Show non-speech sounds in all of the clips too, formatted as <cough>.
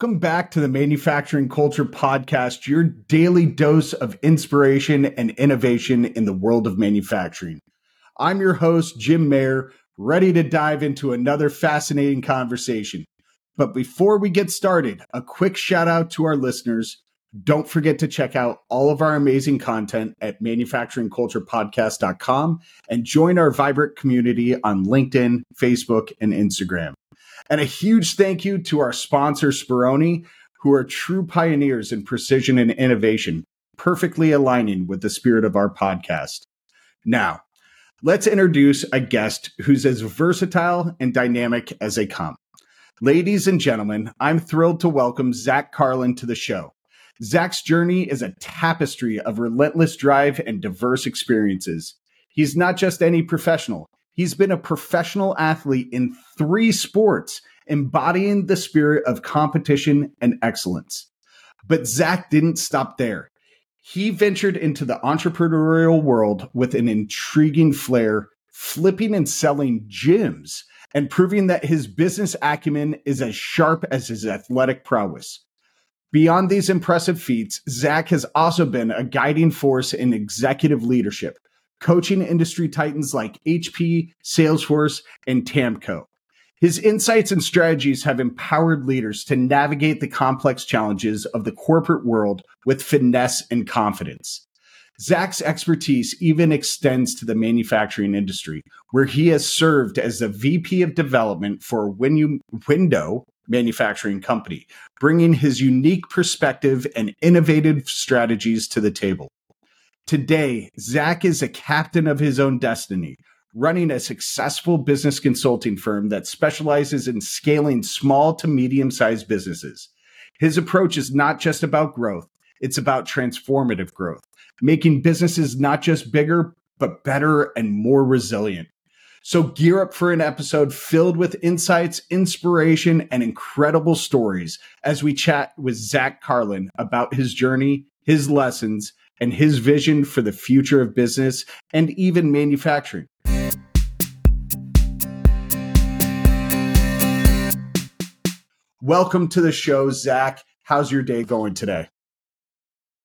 Welcome back to the Manufacturing Culture Podcast, your daily dose of inspiration and innovation in the world of manufacturing. I'm your host, Jim Mayer, ready to dive into another fascinating conversation. But before we get started, a quick shout out to our listeners. Don't forget to check out all of our amazing content at manufacturingculturepodcast.com and join our vibrant community on LinkedIn, Facebook, and Instagram. And a huge thank you to our sponsor, Spironi, who are true pioneers in precision and innovation, perfectly aligning with the spirit of our podcast. Now, let's introduce a guest who's as versatile and dynamic as they come. Ladies and gentlemen, I'm thrilled to welcome Zach Carlin to the show. Zach's journey is a tapestry of relentless drive and diverse experiences. He's not just any professional, He's been a professional athlete in three sports, embodying the spirit of competition and excellence. But Zach didn't stop there. He ventured into the entrepreneurial world with an intriguing flair, flipping and selling gyms and proving that his business acumen is as sharp as his athletic prowess. Beyond these impressive feats, Zach has also been a guiding force in executive leadership, coaching industry titans like HP, Salesforce, and Tamco. His insights and strategies have empowered leaders to navigate the complex challenges of the corporate world with finesse and confidence. Zach's expertise even extends to the manufacturing industry, where he has served as the VP of development for Window Manufacturing Company, bringing his unique perspective and innovative strategies to the table. Today, Zach is a captain of his own destiny, running a successful business consulting firm that specializes in scaling small to medium sized businesses. His approach is not just about growth, it's about transformative growth, making businesses not just bigger, but better and more resilient. So gear up for an episode filled with insights, inspiration, and incredible stories as we chat with Zach Carlin about his journey, his lessons, and his vision for the future of business and even manufacturing. Welcome to the show, Zach. How's your day going today?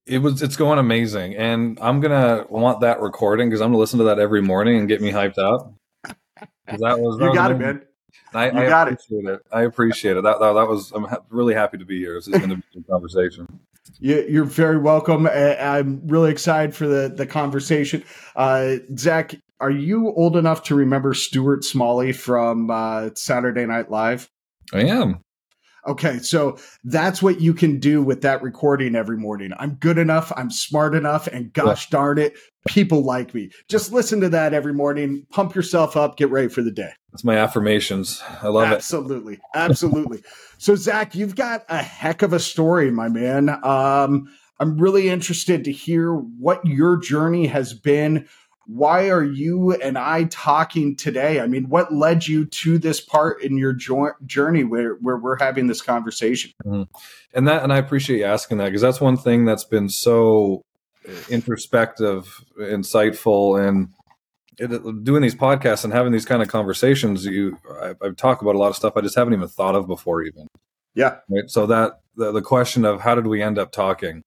It was it's going amazing. And I'm gonna want that recording because I'm gonna listen to that every morning and get me hyped up. <laughs> That was that you got was it, man. I, you I got appreciate it. it. I appreciate it. That, that, that was. I'm ha- really happy to be here. This is going to be a conversation. You're very welcome. I'm really excited for the the conversation. Uh, Zach, are you old enough to remember Stuart Smalley from uh, Saturday Night Live? I am. Okay, so that's what you can do with that recording every morning. I'm good enough, I'm smart enough, and gosh yeah. darn it, people like me. Just listen to that every morning, pump yourself up, get ready for the day. That's my affirmations. I love absolutely, it. Absolutely. Absolutely. so, Zach, you've got a heck of a story, my man. Um, I'm really interested to hear what your journey has been why are you and I talking today? I mean, what led you to this part in your jo- journey where, where we're having this conversation? Mm-hmm. And that, and I appreciate you asking that because that's one thing that's been so introspective, insightful, and it, doing these podcasts and having these kind of conversations. You, I, I talk about a lot of stuff I just haven't even thought of before, even. Yeah. Right. So that the, the question of how did we end up talking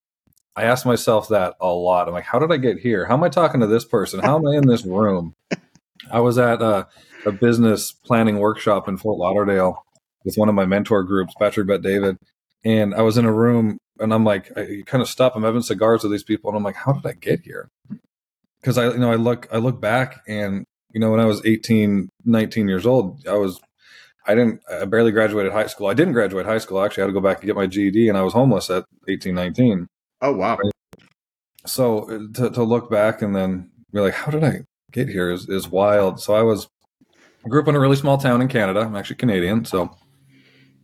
I ask myself that a lot. I'm like, how did I get here? How am I talking to this person? How am I in this room? I was at a, a business planning workshop in Fort Lauderdale with one of my mentor groups, Patrick Bet-David, and I was in a room and I'm like, I kind of stop. I'm having cigars with these people, and I'm like, how did I get here? Because I, you know, I look, I look back, and you know, when I was 18, 19 years old, I was I didn't I barely graduated high school. I didn't graduate high school. I actually, I had to go back and get my GED and I was homeless at 18, 19. Oh wow! So uh, to, to look back and then be like, how did I get here? Is is wild. So I was I grew up in a really small town in Canada. I'm actually Canadian, so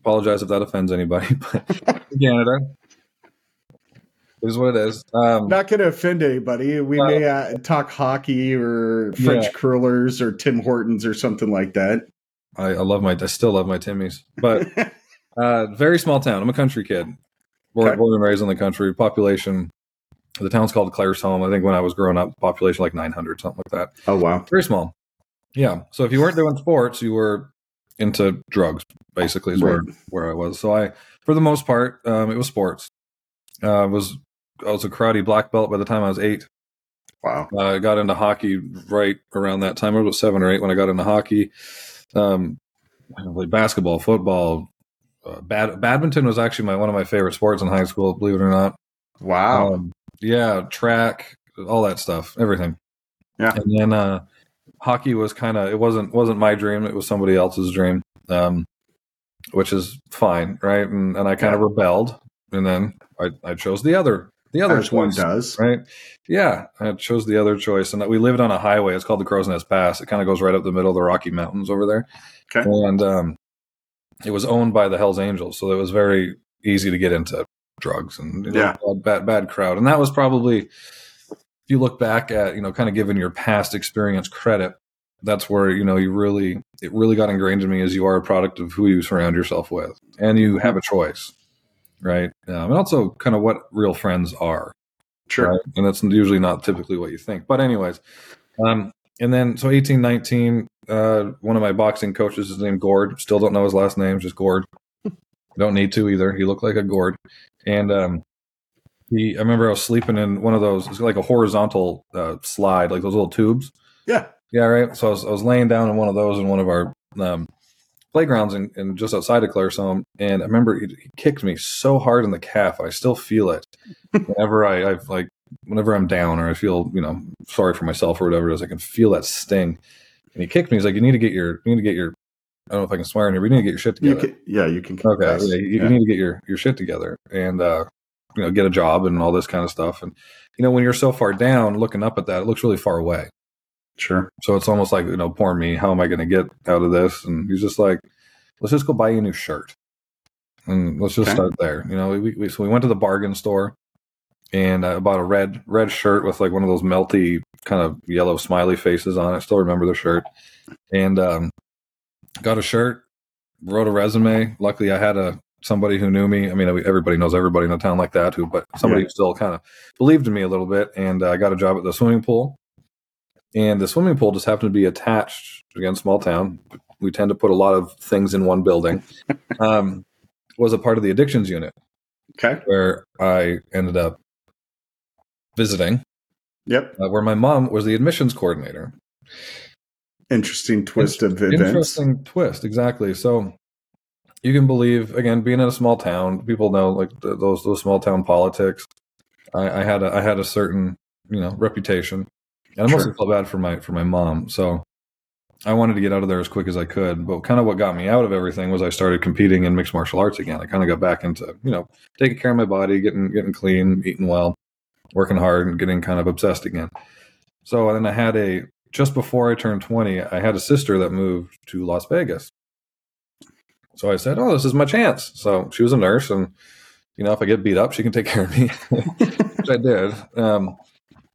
apologize if that offends anybody. <laughs> But <laughs> Canada is what it is. Um, Not going to offend anybody. We uh, may uh, talk hockey or French yeah. curlers or Tim Hortons or something like that. I, I love my. I still love my Timmys, but <laughs> uh, very small town. I'm a country kid, Born, okay. born and raised in the country. Population, the town's called Claire's Claresholm. I think when I was growing up, population like 900, something like that. Oh, wow. Very small. Yeah. So if you weren't doing sports, you were into drugs. Basically, is where Right. where I was. So I, for the most part, um, it was sports. Uh, was I was a karate black belt by the time I was eight. Wow. Uh, I got into hockey right around that time. I was seven or eight when I got into hockey. Um, I played basketball, football, uh, bad, badminton was actually my one of my favorite sports in high school. Believe it or not. Wow. Um, yeah, track, all that stuff, everything. Yeah. and then uh, hockey was kind of it wasn't wasn't my dream. It was somebody else's dream, um, which is fine, right? And and I kind of Yeah. rebelled, and then I, I chose the other the other As one does. right? Yeah, I chose the other choice, and we lived on a highway. It's called the Crowsnest Pass. It kind of goes right up the middle of the Rocky Mountains over there, Okay. and um, it was owned by the Hells Angels, so it was very easy to get into drugs and you know, Yeah. bad, bad bad crowd. And that was probably, if you look back at you know, kind of giving your past experience credit, that's where you know you really it really got ingrained in me as you are a product of who you surround yourself with, and you have a choice, right? Um, and also kind of what real friends are Sure. right? And that's usually not typically what you think. But anyways, um, and then so eighteen, nineteen, uh, one of my boxing coaches is named Gord. Still don't know his last name, just Gord. <laughs> don't need to either. He looked like a gourd. and um, he. I remember I was sleeping in one of those. It's like a horizontal uh, slide, like those little tubes. Yeah. Yeah, right. So I was, I was laying down in one of those in one of our um, playgrounds in, in just outside of Claresholm, and I remember he, he kicked me so hard in the calf. I still feel it <laughs> whenever I, I've like whenever I'm down or I feel you know sorry for myself or whatever it is. I can feel that sting. And he kicked me. He's like, "You need to get your, you need to get your." I don't know if I can swear in here, but you need to get your shit You together. can, yeah, you can. Okay, confess. yeah, you, you need to get your your shit together and uh, you know get a job and all this kind of stuff. And you know when you're so far down, looking up at that, it looks really far away. Sure. So it's almost like, you know, poor me. How am I going to get out of this? And he's just like, let's just go buy you a new shirt. And let's just Okay. start there. You know, we, we, so we went to the bargain store and I bought a red, red shirt with like one of those melty kind of yellow smiley faces on it. Still remember the shirt. And, um, got a shirt, wrote a resume. Luckily I had a, somebody who knew me. I mean, everybody knows everybody in a town like that who, but somebody Yeah. who still kind of believed in me a little bit. And uh, I got a job at the swimming pool and the swimming pool just happened to be attached again small town we tend to put a lot of things in one building <laughs> um, was a part of the addictions unit Okay. where i ended up visiting Yep. uh, where my mom was the admissions coordinator. Interesting twist of events. interesting twist exactly. So you can believe again being in a small town people know like th- those those small town politics. I, I had a i had a certain you know reputation. And i mostly felt bad for my for my mom. So i wanted to get out of there as quick as i could. But kind of what got me out of everything was i started competing in mixed martial arts again. I kind of got back into you know taking care of my body getting getting clean eating well working hard and getting kind of obsessed again so then i had a just before I turned 20, I had a sister that moved to Las Vegas. So I said, Oh, this is my chance. So she was a nurse, and, you know, if I get beat up, she can take <laughs> care of me, which I did. Um,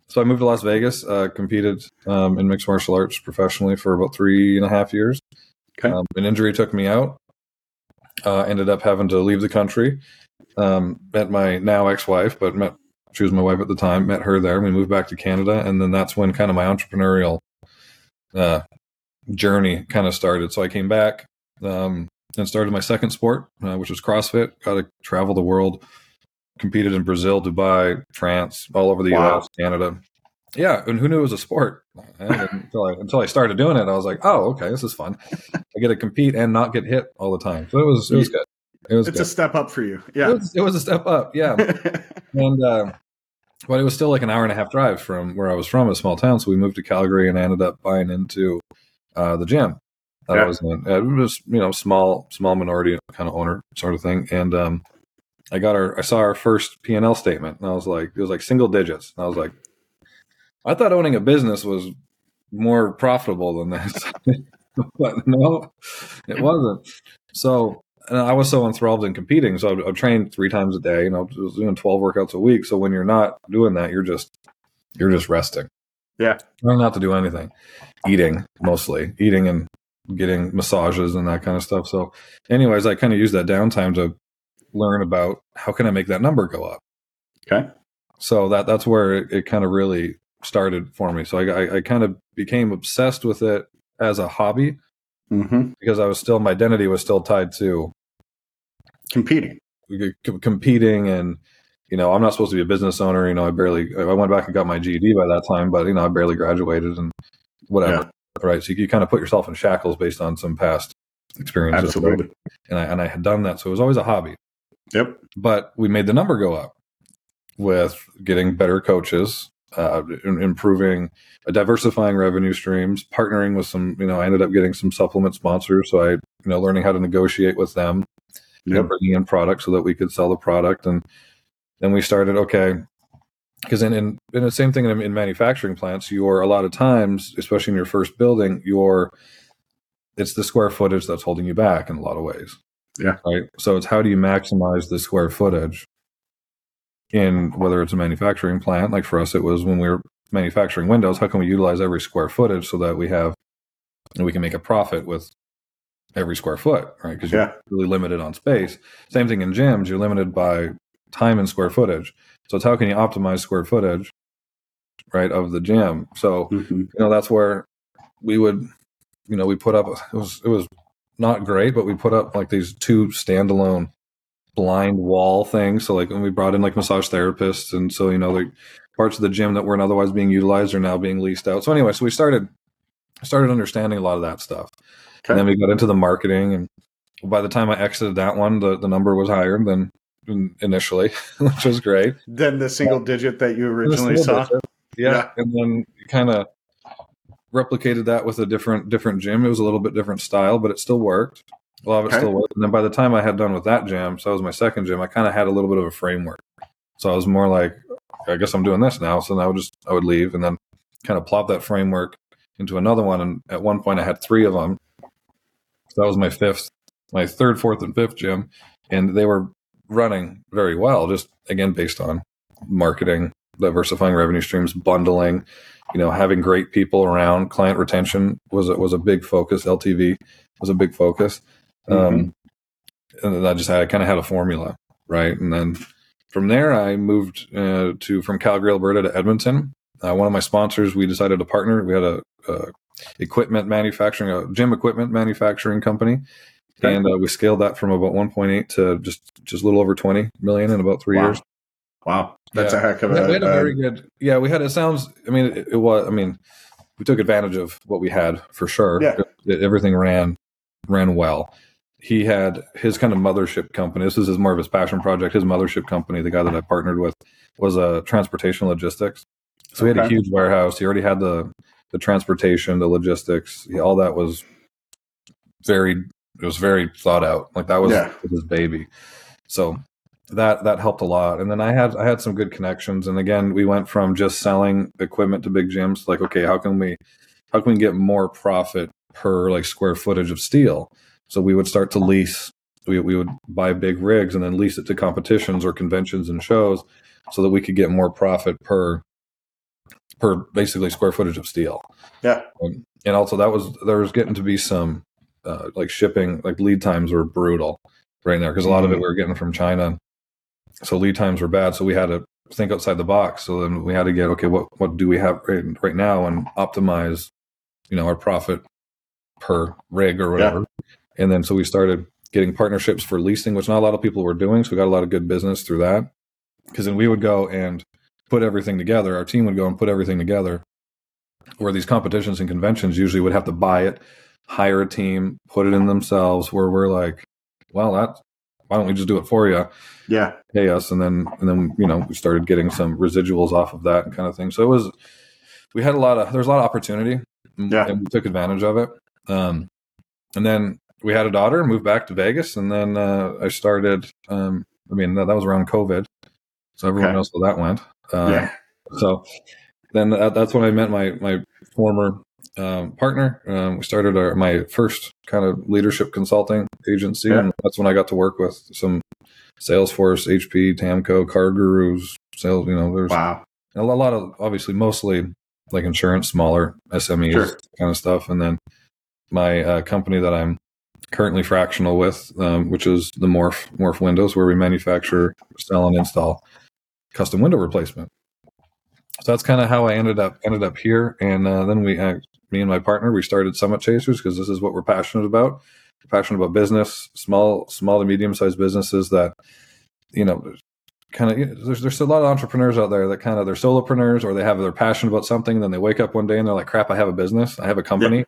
so I moved to Las Vegas, uh, competed um, in mixed martial arts professionally for about three and a half years. Okay. Um, an injury took me out. Uh, ended up having to leave the country. Um, met my now ex-wife, but met she was my wife at the time. Met her there. We moved back to Canada, and then that's when kind of my entrepreneurial uh, journey kind of started. So I came back um, and started my second sport, uh, which was CrossFit. Got to travel the world, competed in Brazil, Dubai, France, all over the Wow. U.S., Canada. Yeah, and who knew it was a sport? Until, I, until I started doing it, I was like, "Oh, okay, this is fun. I get to compete and not get hit all the time." So it was it was good. It was it's good. a step up for you. It, Yeah. was, it was a step up, yeah. <laughs> and uh, but it was still like an hour and a half drive from where I was from, a small town. So we moved to Calgary and I ended up buying into uh, the gym. That Yeah. Was in. It was you know small small minority kind of owner sort of thing, and um, I got our I saw our first P and L statement, and I was like it was like single digits, and I was like, I thought owning a business was more profitable than this, <laughs> but no, it wasn't. So and I was so enthralled in competing, so I'd, I'd train three times a day. You know, I was doing twelve workouts a week. So when you're not doing that, you're just you're just resting. Yeah. trying not to do anything, eating mostly, eating and getting massages and that kind of stuff. So, anyways, I kind of used that downtime to learn about how can I make that number go up. Okay. So that that's where it, it kind of really started for me. So I, I, I kind of became obsessed with it as a hobby Mm-hmm. because I was still my identity was still tied to Competing. competing and you know I'm not supposed to be a business owner. You know I barely I went back and got my GED by that time, but you know I barely graduated and whatever. Right, so you, you kind of put yourself in shackles based on some past experiences. Absolutely. and I and I had done that, so it was always a hobby. Yep. But we made the number go up with getting better coaches, uh, improving, uh, diversifying revenue streams, partnering with some. You know, I ended up getting some supplement sponsors, so I you know learning how to negotiate with them, you know, bringing in product so that we could sell the product, and then we started okay. Because in, in, in the same thing in, in manufacturing plants, you're a lot of times, especially in your first building, you're it's the square footage that's holding you back in a lot of ways. Yeah. Right. So it's how do you maximize the square footage in whether it's a manufacturing plant, like for us, it was when we were manufacturing windows, how can we utilize every square footage so that we have and we can make a profit with every square foot, right? Because you're really limited on space. Same thing in gyms, you're limited by time and square footage. So it's how can you optimize square footage, right, of the gym? So Mm-hmm. you know that's where we would you know we put up it was it was not great but we put up like these two standalone blind wall things so like when we brought in like massage therapists and so you know like parts of the gym that weren't otherwise being utilized are now being leased out so anyway so we started started understanding a lot of that stuff. And then we got into the marketing and by the time i exited that one the, the number was higher than initially <laughs> which was great Then the single digit that you originally saw. Yeah. Yeah. And then kind of replicated that with a different different gym. It was a little bit different style, but it still worked. A lot of it Okay. still worked. And then by the time I had done with that gym, so that was my second gym, I kind of had a little bit of a framework. So I was more like, I guess I'm doing this now. So then I would just I would leave and then kind of plop that framework into another one. And at one point I had three of them. That was my fifth, my third, fourth, and fifth gym. And they were running very well, just again based on marketing, diversifying revenue streams, bundling, you know, having great people around. Client retention was a, was a big focus. LTV was a big focus. Um, and then I just had, I kind of had a formula, right? And then from there, I moved uh, to from Calgary, Alberta, to Edmonton. Uh, one of my sponsors, we decided to partner. We had a, a equipment manufacturing, a gym equipment manufacturing company, Okay. and uh, we scaled that from about 1.8 to just just a little over 20 million in about three Wow. years. Wow. That's Yeah. a heck of a. we had a uh, very good. Yeah, we had. It sounds. I mean, it, it was. I mean, we took advantage of what we had for sure. Yeah. It- everything ran ran well. He had his kind of mothership company. This is his more of his passion project. His mothership company, the guy that I partnered with, was a transportation logistics. So he had a huge warehouse. He already had the the transportation, the logistics, all that was very. It was very thought out. Like that was Yeah. his baby. So that that helped a lot. And then I had I had some good connections. And again, we went from just selling equipment to big gyms. Like, okay, how can we how can we get more profit per like square footage of steel? So we would start to lease. We we would buy big rigs and then lease it to competitions or conventions and shows, so that we could get more profit per per basically square footage of steel. Yeah. Um, and also that was there was getting to be some uh, like shipping like lead times were brutal right there because a lot of it Mhm. we were getting from China, so lead times were bad. So we had to think outside the box. So then we had to get okay, what what do we have right, right now and optimize, you know, our profit per rig or whatever. And then so we started getting partnerships for leasing, which not a lot of people were doing. So we got a lot of good business through that. Because then we would go and put everything together. Our team would go and put everything together. Where these competitions and conventions usually would have to buy it, hire a team, put it in themselves. Where we're like, well, that why don't we just do it for you? Yeah. pay us and then and then you know we started getting some residuals off of that kind of thing so it was we had a lot of there's a lot of opportunity Yeah. and we took advantage of it um and then we had a daughter moved back to vegas and then uh i started um i mean that, that was around covid so everyone Okay. knows how that went uh, yeah. so then that, that's when I met my my former um, partner. Um, we started our, my first kind of leadership consulting agency, Yeah. and that's when I got to work with some Salesforce, HP, Tamco, CarGurus, sales. You know, there's Wow. a lot of obviously mostly like insurance, smaller SMEs Sure. kind of stuff, and then my uh, company that I'm currently fractional with, um, which is the Morph Morph Windows, where we manufacture, sell, and install custom window replacement. So that's kind of how I ended up ended up here, and uh, then we uh, me and my partner, we started Summit Chasers because this is what we're passionate about. We're passionate about business, small, small to medium sized businesses that, you know, kind of there's there's a lot of entrepreneurs out there that kind of they're solopreneurs or they have they're passionate about something, and then they wake up one day and they're like, crap, I have a business, I have a company, yeah.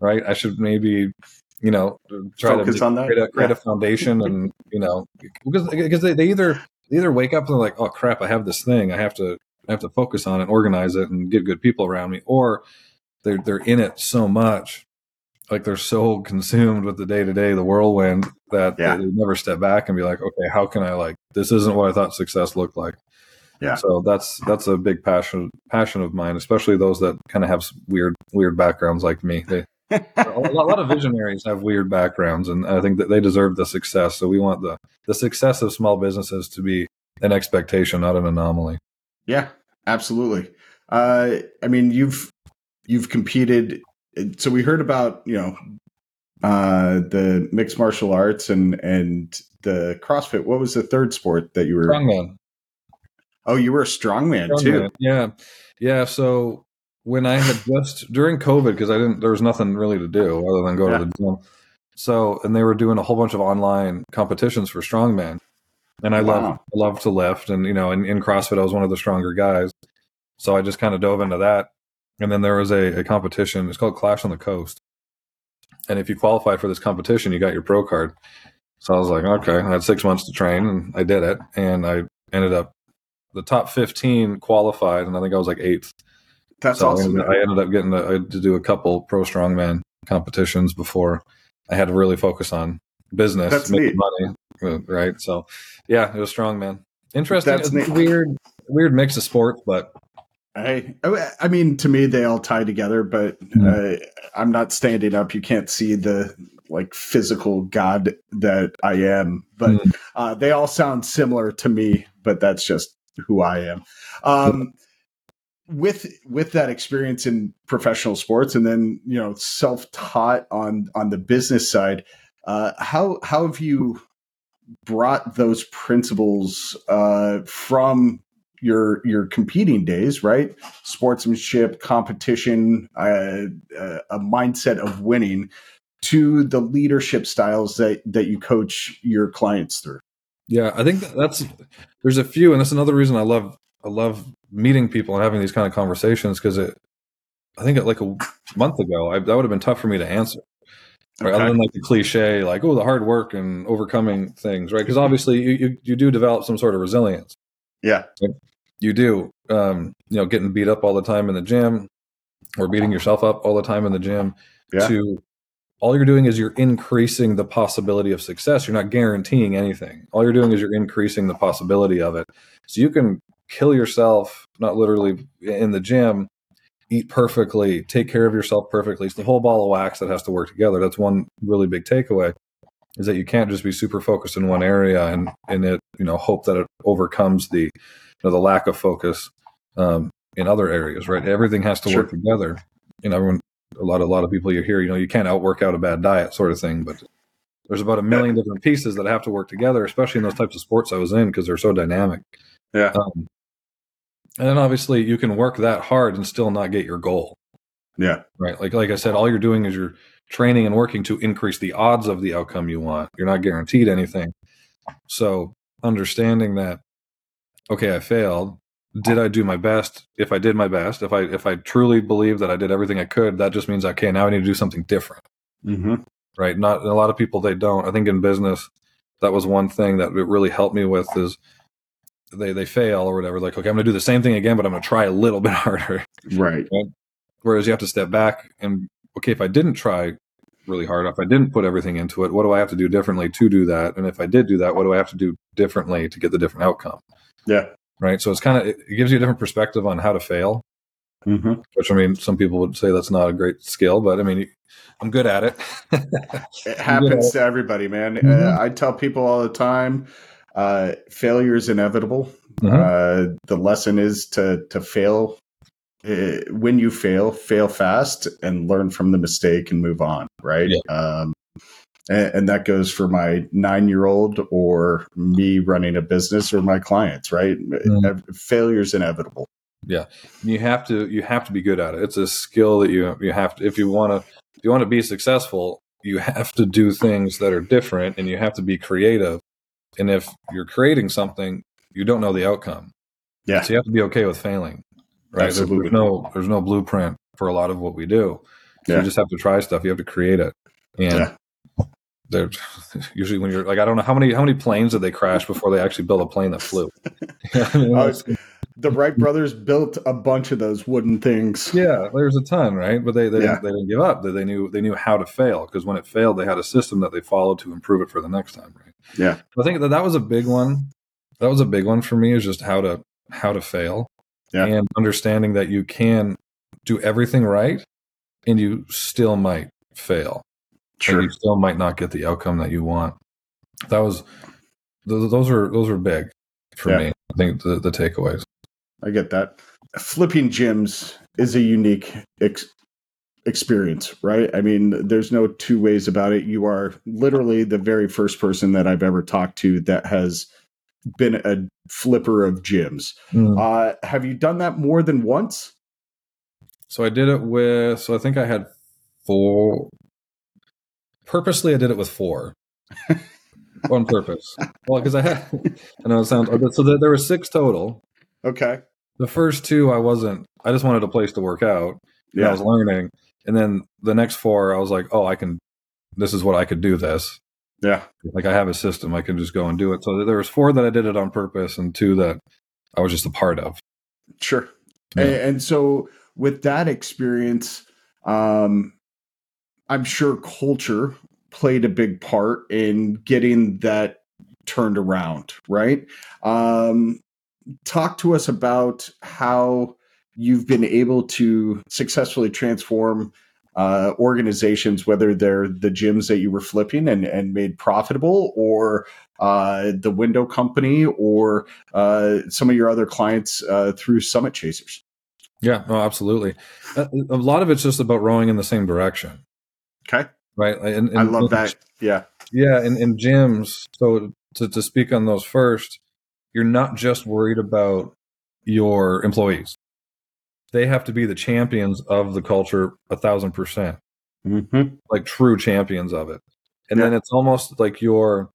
right? I should maybe you know try Focus to create, a, create Yeah. a foundation and you know because because they, they either they either wake up and they're like oh crap i have this thing i have to i have to focus on it organize it and get good people around me or they're they're in it so much like they're so <laughs> consumed with the day to day the whirlwind that Yeah. they never step back and be like okay how can i like this isn't what i thought success looked like Yeah. so that's that's a big passion passion of mine especially those that kind of have weird weird backgrounds like me they a lot, of visionaries have weird backgrounds, and I think that they deserve the success. So we want the the success of small businesses to be an expectation, not an anomaly. Yeah, absolutely. Uh, I mean, you've you've competed. So we heard about you know uh, the mixed martial arts and and the CrossFit. What was the third sport that you were? Strongman, Oh, you were a strongman, too. Yeah, yeah. So when I had just during COVID, because I didn't, there was nothing really to do other than go Yeah. to the gym. So and they were doing a whole bunch of online competitions for strongman, and I love Wow. I love to lift, and you know, in, in CrossFit, I was one of the stronger guys. So I just kind of dove into that. And then there was a, a competition. It's called Clash on the Coast. And if you qualified for this competition, you got your pro card. So I was like, okay, I had six months to train and I did it. And I ended up the top 15 qualified. And I think I was like eighth. That's so I awesome. ended, I ended up getting to, I to do a couple pro strongman competitions before I had to really focus on business, That's making neat. money. uh, Right. So yeah, it was strongman. Interesting. That's weird, weird mix of sports, but I I mean, to me, they all tie together, but uh, I'm not standing up. You can't see the like physical god that I am, but Mm. uh, they all sound similar to me. But that's just who I am. Um, with with that experience in professional sports, and then you know, self taught on on the business side, uh, how how have you brought those principles uh, from your your competing days, right? Sportsmanship, competition, uh, uh, a mindset of winning, to the leadership styles that that you coach your clients through. Yeah, I think that's there's a few, and that's another reason I love I love meeting people and having these kind of conversations because it. I think like a month ago, I, that would have been tough for me to answer. Right? Other than like the cliche, like oh, the hard work and overcoming things, right? Because obviously you, you you do develop some sort of resilience. Yeah, You do, um, you know, getting beat up all the time in the gym, or beating yourself up all the time in the gym. Yeah. To all you're doing is you're increasing the possibility of success. You're not guaranteeing anything. All you're doing is you're increasing the possibility of it. So you can kill yourself, not literally in the gym, eat perfectly, take care of yourself perfectly. It's the whole ball of wax that has to work together. That's one really big takeaway is that you can't just be super focused in one area and and it you know hope that it overcomes the you know the lack of focus um, in other areas. Right, everything has to Sure. work together. You know, everyone, a lot a lot of people you hear, you know, you can't outwork out a bad diet, sort of thing, but. There's about a million different pieces that have to work together, especially in those types of sports I was in because they're so dynamic. yeah, Um, and then obviously you can work that hard and still not get your goal, yeah, right? Like like I said, all you're doing is you're training and working to increase the odds of the outcome you want. You're not guaranteed anything. So understanding that, okay, I failed. Did I do my best? If I did my best, if I if I truly believe that I did everything I could, that just means okay, now I need to do something different hmm right? Not a lot of people they don't. I think in business, that was one thing that it really helped me with is they they fail or whatever. Like, okay, I'm going to do the same thing again, but I'm going to try a little <laughs> bit harder. right, Whereas you have to step back and okay, if I didn't try really hard, if I didn't put everything into it, what do I have to do differently to do that? And if I did do that, what do I have to do differently to get the different outcome? yeah, Right. So it's kind of it gives you a different perspective on how to fail. hmm Which I mean, some people would say that's not a great skill, but I mean, I'm good at it. <laughs> it happens to everybody, man. Mhm. Uh, I tell people all the time, uh, failure is inevitable. Mhm. Uh, the lesson is to to fail. Uh, when you fail, fail fast and learn from the mistake and move on. Right. Um, and, and that goes for my nine year old or me running a business or my clients. Right. Mhm. Failure is inevitable. Yeah, you have to you have to be good at it. It's a skill that you you have to if you want to if you want to be successful, you have to do things that are different and you have to be creative. And if you're creating something, you don't know the outcome. Yeah. So you have to be okay with failing. Right. There's, Absolutely. there's no there's no blueprint for a lot of what we do. So Yeah. you just have to try stuff. You have to create it. And Yeah. they're <laughs> usually when you're like, I don't know how many how many planes did they crash before they actually built a plane that flew. <laughs> I mean, Oh, it's- the Wright brothers built a bunch of those wooden things. yeah, there's a ton, right? But they they, Yeah. didn't, they didn't give up. They, they knew they knew how to fail because when it failed, they had a system that they followed to improve it for the next time, right? Yeah. I think that that was a big one. That was a big one for me is just how to how to fail, Yeah. and understanding that you can do everything right, and you still might fail. and you still might not get the outcome that you want. That was those, those were those were big for Yeah. me. I think the, the takeaways. I get that. Flipping gyms is a unique ex- experience, right? I mean, there's no two ways about it. You are literally the very first person that I've ever talked to that has been a flipper of gyms. Uh, have you done that more than once? So I did it with. So I think I had four. Purposely, I did it with four. <laughs> On purpose. Well, because I had. I know it sounds. So there, there were six total. Okay. The first two, I wasn't. I just wanted a place to work out. Yeah, I was learning, and then the next four, I was like, oh, I can. This is what I could do. This. Yeah. like I have a system I can just go and do it. So there was four that I did it on purpose and two that I was just a part of. Sure. Yeah. And, and so with that experience, um, I'm sure culture played a big part in getting that turned around, right? Um, talk to us about how you've been able to successfully transform uh, organizations, whether they're the gyms that you were flipping and, and made profitable, or uh, the window company, or uh, some of your other clients uh, through Summit Chasers. Yeah, no, absolutely. A, a lot of it's just about rowing in the same direction, Okay, right? And, and- I love that. <laughs> Yeah, Yeah, and in gyms. So to, to speak on those first, you're not just worried about your employees. They have to be the champions of the culture a thousand percent. mm-hmm. like true champions of it. And then it's almost like your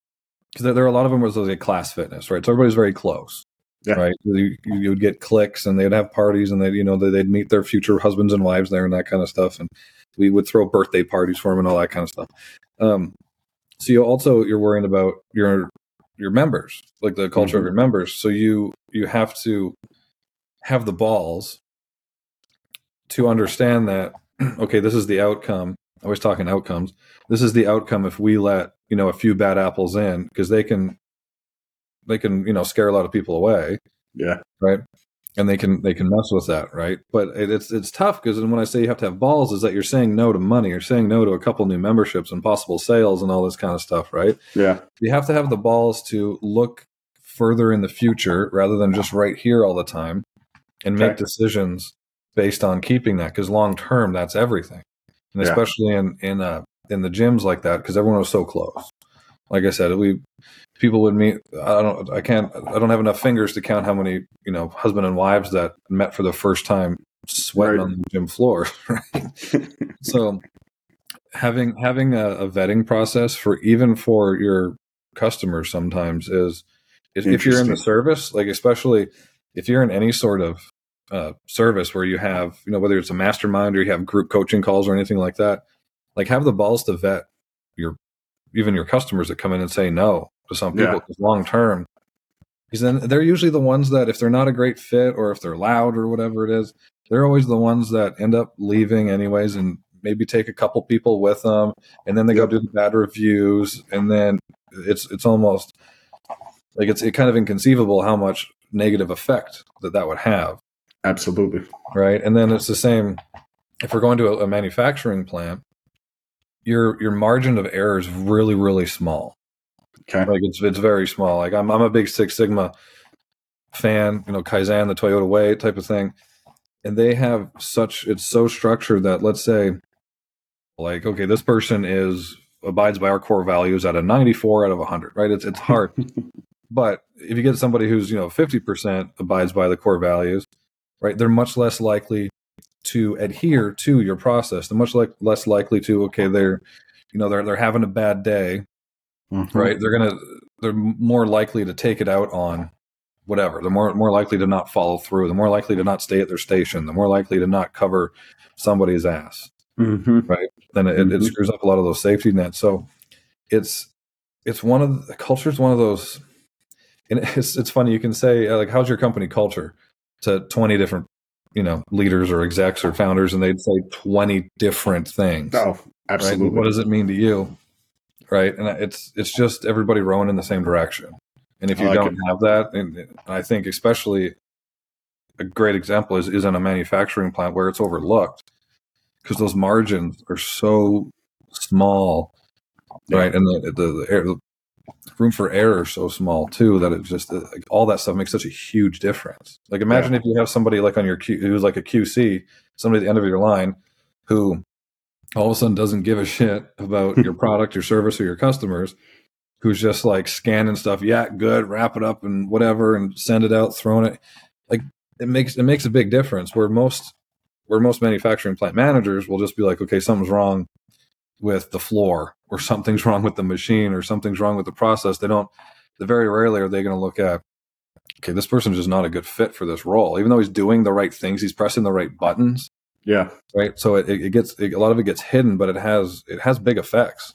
because there, there are a lot of them was like class fitness, right? So everybody's very close, Yeah. right? You, you would get cliques, and they'd have parties, and they you know they, they'd meet their future husbands and wives there, and that kind of stuff. And we would throw birthday parties for them and all that kind of stuff. Um, so you also you're worrying about your your members, like the culture of Mhm. your members. So you you have to have the balls to understand that <clears throat> okay, this is the outcome. I was talking outcomes. This is the outcome if we let you know a few bad apples in because they can they can you know scare a lot of people away, yeah, right? And they can they can mess with that, right? But it, it's it's tough because when I say you have to have balls, is that you're saying no to money, you're saying no to a couple new memberships and possible sales and all this kind of stuff, right? yeah, you have to have the balls to look further in the future rather than just right here all the time and make decisions based on keeping that because long term that's everything and Yeah. especially in in uh in the gyms like that because everyone was so close like i said we people would meet i don't i can't i don't have enough fingers to count how many you know husband and wives that met for the first time sweating Right. on the gym floor <laughs> right <laughs> so having having a, a vetting process for even for your customers sometimes is if, if you're in the service like especially if you're in any sort of uh, service where you have you know whether it's a mastermind or you have group coaching calls or anything like that like have the balls to vet even your customers that come in and say no to some people Yeah. long term because then they're usually the ones that if they're not a great fit or if they're loud or whatever it is they're always the ones that end up leaving anyways and maybe take a couple people with them and then they Yep. go do the bad reviews and then it's it's almost like it's it kind of inconceivable how much negative effect that that would have absolutely. right and then it's the same if we're going to a, a manufacturing plant your your margin of error is really really small Okay, like it's it's very small. Like I'm I'm a big Six Sigma fan, you know, Kaizen, the Toyota way type of thing. And they have such it's so structured that let's say like, okay, this person is abides by our core values at a 94 out of 100, right? It's it's hard. <laughs> but if you get somebody who's, you know, 50% abides by the core values, right? They're much less likely to adhere to your process. They're much like less likely to okay, they're you know they're they're having a bad day, mm-hmm. right? They're gonna they're more likely to take it out on whatever. They're more more likely to not follow through. They're more likely to not stay at their station. They're more likely to not cover somebody's ass, mm-hmm. right? Then it, mm-hmm. it, screws up a lot of those safety nets. So it's it's one of the culture is one of those. And <laughs> it's it's funny. You can say like, "How's your company culture?" to twenty different you know leaders or execs or founders, and they'd say twenty different things. Oh, absolutely. Right? What does it mean to you? Right, and it's it's just everybody rowing in the same direction. And if you like don't it. have that, and I think especially a great example is, is in a manufacturing plant where it's overlooked because those margins are so small, yeah. right? And the, the, the, air, the, room for error so small too that it just uh, like, all that stuff makes such a huge difference. Like imagine yeah. if you have somebody like on your Q, who's like a QC, somebody at the end of your line who all of a sudden doesn't give a shit about <laughs> your product, your service, or your customers who's just like scanning stuff. Yeah, good. Wrap it up and whatever, and send it out, throwing it. Like it makes it makes a big difference. Where most where most manufacturing plant managers will just be like, okay, something's wrong with the floor, or something's wrong with the machine, or something's wrong with the process. They don't. Very rarely are they going to look at. Okay, this person's just not a good fit for this role, even though he's doing the right things. He's pressing the right buttons. Yeah. Right. So it, it gets it, a lot of it gets hidden, but it has it has big effects.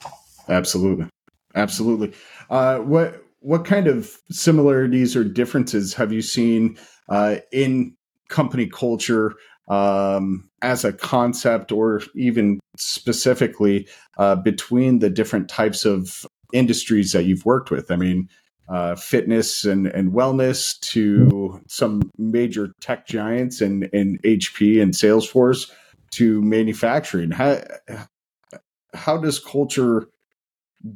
Absolutely. Absolutely. Uh, what what kind of similarities or differences have you seen uh, in company culture um, as a concept, or even specifically uh, between the different types of industries that you've worked with? I mean, uh, fitness and, and wellness to some major tech giants and, and HP and Salesforce to manufacturing. How, how does culture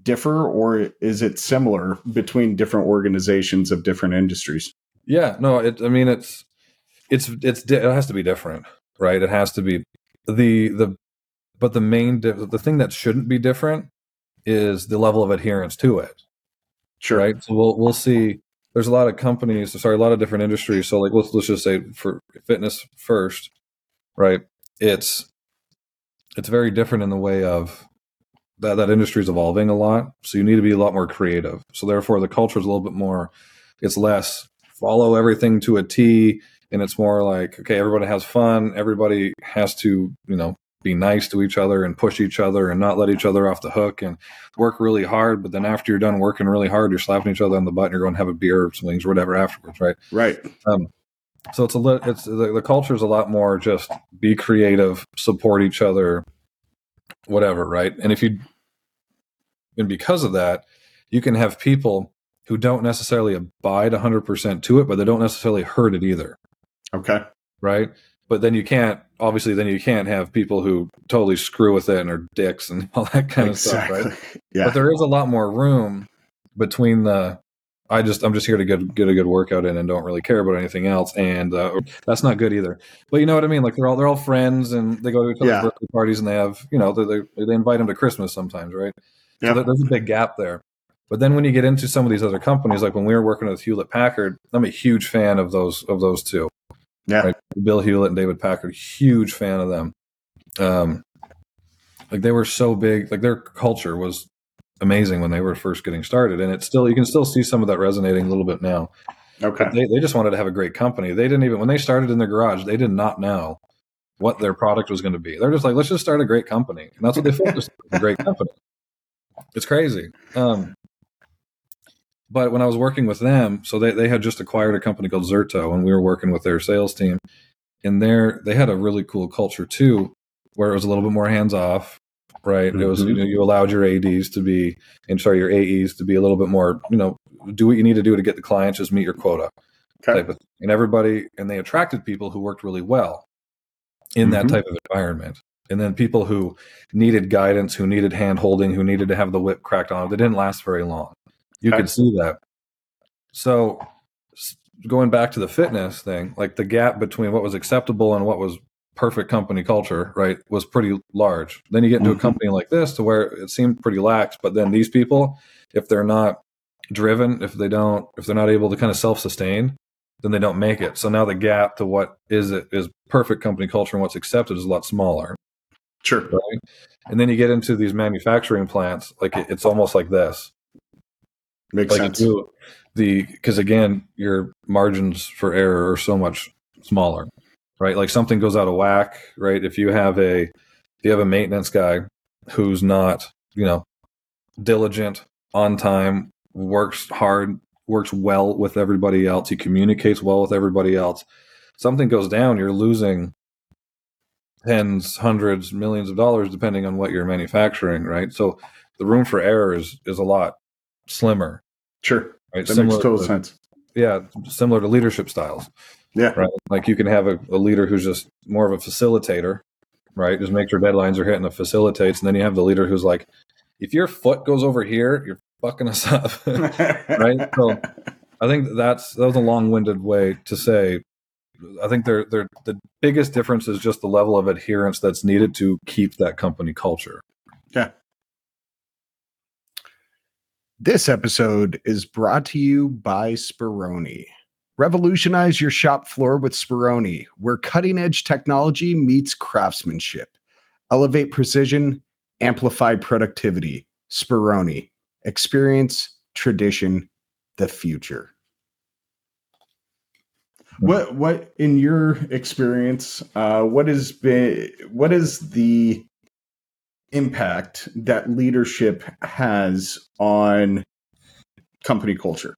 differ or is it similar between different organizations of different industries? Yeah, no, it, I mean it's it's it's it has to be different, right? It has to be the the but the main the thing that shouldn't be different is the level of adherence to it. Sure. Right. So we'll we'll see. There's a lot of companies. Sorry, a lot of different industries. So like let's let's just say for fitness first, right? It's it's very different in the way of that that industry is evolving a lot, so you need to be a lot more creative. So therefore, the culture is a little bit more. It's less follow everything to a T, and it's more like okay, everybody has fun. Everybody has to you know be nice to each other and push each other and not let each other off the hook and work really hard. But then after you're done working really hard, you're slapping each other on the butt and you're going to have a beer or some wings or whatever afterwards, right? Right. Um, so it's a little, it's the, the culture is a lot more just be creative, support each other, whatever, right? And if you and because of that, you can have people who don't necessarily abide 100% to it, but they don't necessarily hurt it either. Okay. Right? But then you can't, obviously, then you can't have people who totally screw with it and are dicks and <laughs> all that kind exactly. of stuff, right? <laughs> Yeah. But there is a lot more room between the, I just, I'm just here to get, get a good workout in and don't really care about anything else. And uh, that's not good either. But you know what I mean? Like they're all, they're all friends and they go to each other's yeah. birthday parties and they have, you know, they, they, they invite them to Christmas sometimes, right? So there's a big gap there. But then when you get into some of these other companies, like when we were working with Hewlett Packard, I'm a huge fan of those of those two. Yeah, right? Bill Hewlett and David Packard, huge fan of them. Um, like they were so big, like their culture was amazing when they were first getting started, and it's still you can still see some of that resonating a little bit now. Okay, they they just wanted to have a great company. They didn't even when they started in their garage, they did not know what their product was going to be. They're just like, let's just start a great company, and that's what they focused on, a great company. It's crazy. Um, but when I was working with them, so they, they had just acquired a company called Zerto, and we were working with their sales team. And there, they had a really cool culture too, where it was a little bit more hands off, right? Mm-hmm. It was you, mm-hmm. know, you allowed your ads to be, and sorry, your AEs to be a little bit more, you know, do what you need to do to get the clients, just meet your quota, okay. type of thing. And everybody, and they attracted people who worked really well in mm-hmm. that type of environment and then people who needed guidance, who needed hand holding, who needed to have the whip cracked on, they didn't last very long. You okay. could see that. So going back to the fitness thing, like the gap between what was acceptable and what was perfect company culture, right, was pretty large. Then you get into mm-hmm. a company like this to where it seemed pretty lax, but then these people, if they're not driven, if they don't, if they're not able to kind of self sustain, then they don't make it. So now the gap to what is it is perfect company culture and what's accepted is a lot smaller. Sure. Right. And then you get into these manufacturing plants, like it, it's almost like this. Makes like sense. the because again, your margins for error are so much smaller, right? Like something goes out of whack, right? If you have a if you have a maintenance guy who's not, you know, diligent, on time, works hard, works well with everybody else, he communicates well with everybody else. Something goes down, you're losing tens, hundreds, millions of dollars depending on what you're manufacturing, right? So the room for error is is a lot slimmer, Sure. right? That makes total to, sense. yeah, similar to leadership styles, Yeah. right? Like you can have a, a leader who's just more of a facilitator, right? Just make sure deadlines are hitting and facilitates, and then you have the leader who's like, if your foot goes over here, you're fucking us up. <laughs> Right? So- I think that's that was a long-winded way to say. I think they're, they're the biggest difference is just the level of adherence that's needed to keep that company culture. This episode is brought to you by Spironi. Revolutionize your shop floor with Spironi, where cutting edge technology meets craftsmanship. Elevate precision, amplify productivity. Spironi. Experience, tradition, the future. What what in your experience, uh, what has been what is the impact that leadership has on company culture,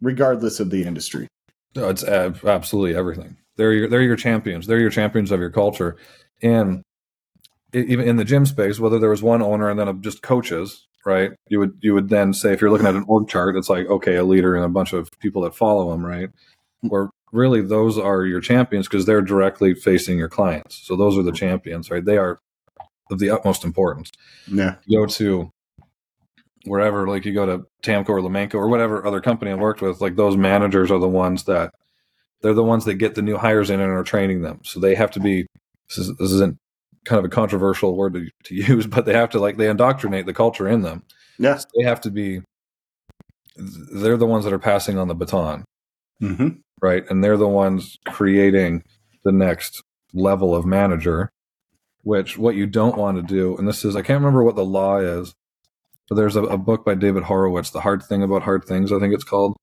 regardless of the industry. No, it's ab- absolutely everything. They're your, they're your champions. They're your champions of your culture, and even in the gym space, whether there was one owner and then just coaches, right? You would you would then say if you're looking at an org chart, it's like okay, a leader and a bunch of people that follow him, right? Where really those are your champions because they're directly facing your clients. So those are the champions, right? They are of the utmost importance. Yeah. You go to wherever, like you go to TAMKO or Lomanco or whatever other company I worked with, like those managers are the ones that they're the ones that get the new hires in and are training them. So they have to be. This, is, this isn't kind of a controversial word to, to <laughs> use, but they have to like they indoctrinate the culture in them. Yeah. They have to be. They're the ones that are passing on the baton, Mm-hmm. right? And they're the ones creating the next level of manager. Which what you don't want to do, and this is I can't remember what the law is, but there's a, a book by David Horowitz, "The Hard Thing About Hard Things," I think it's called.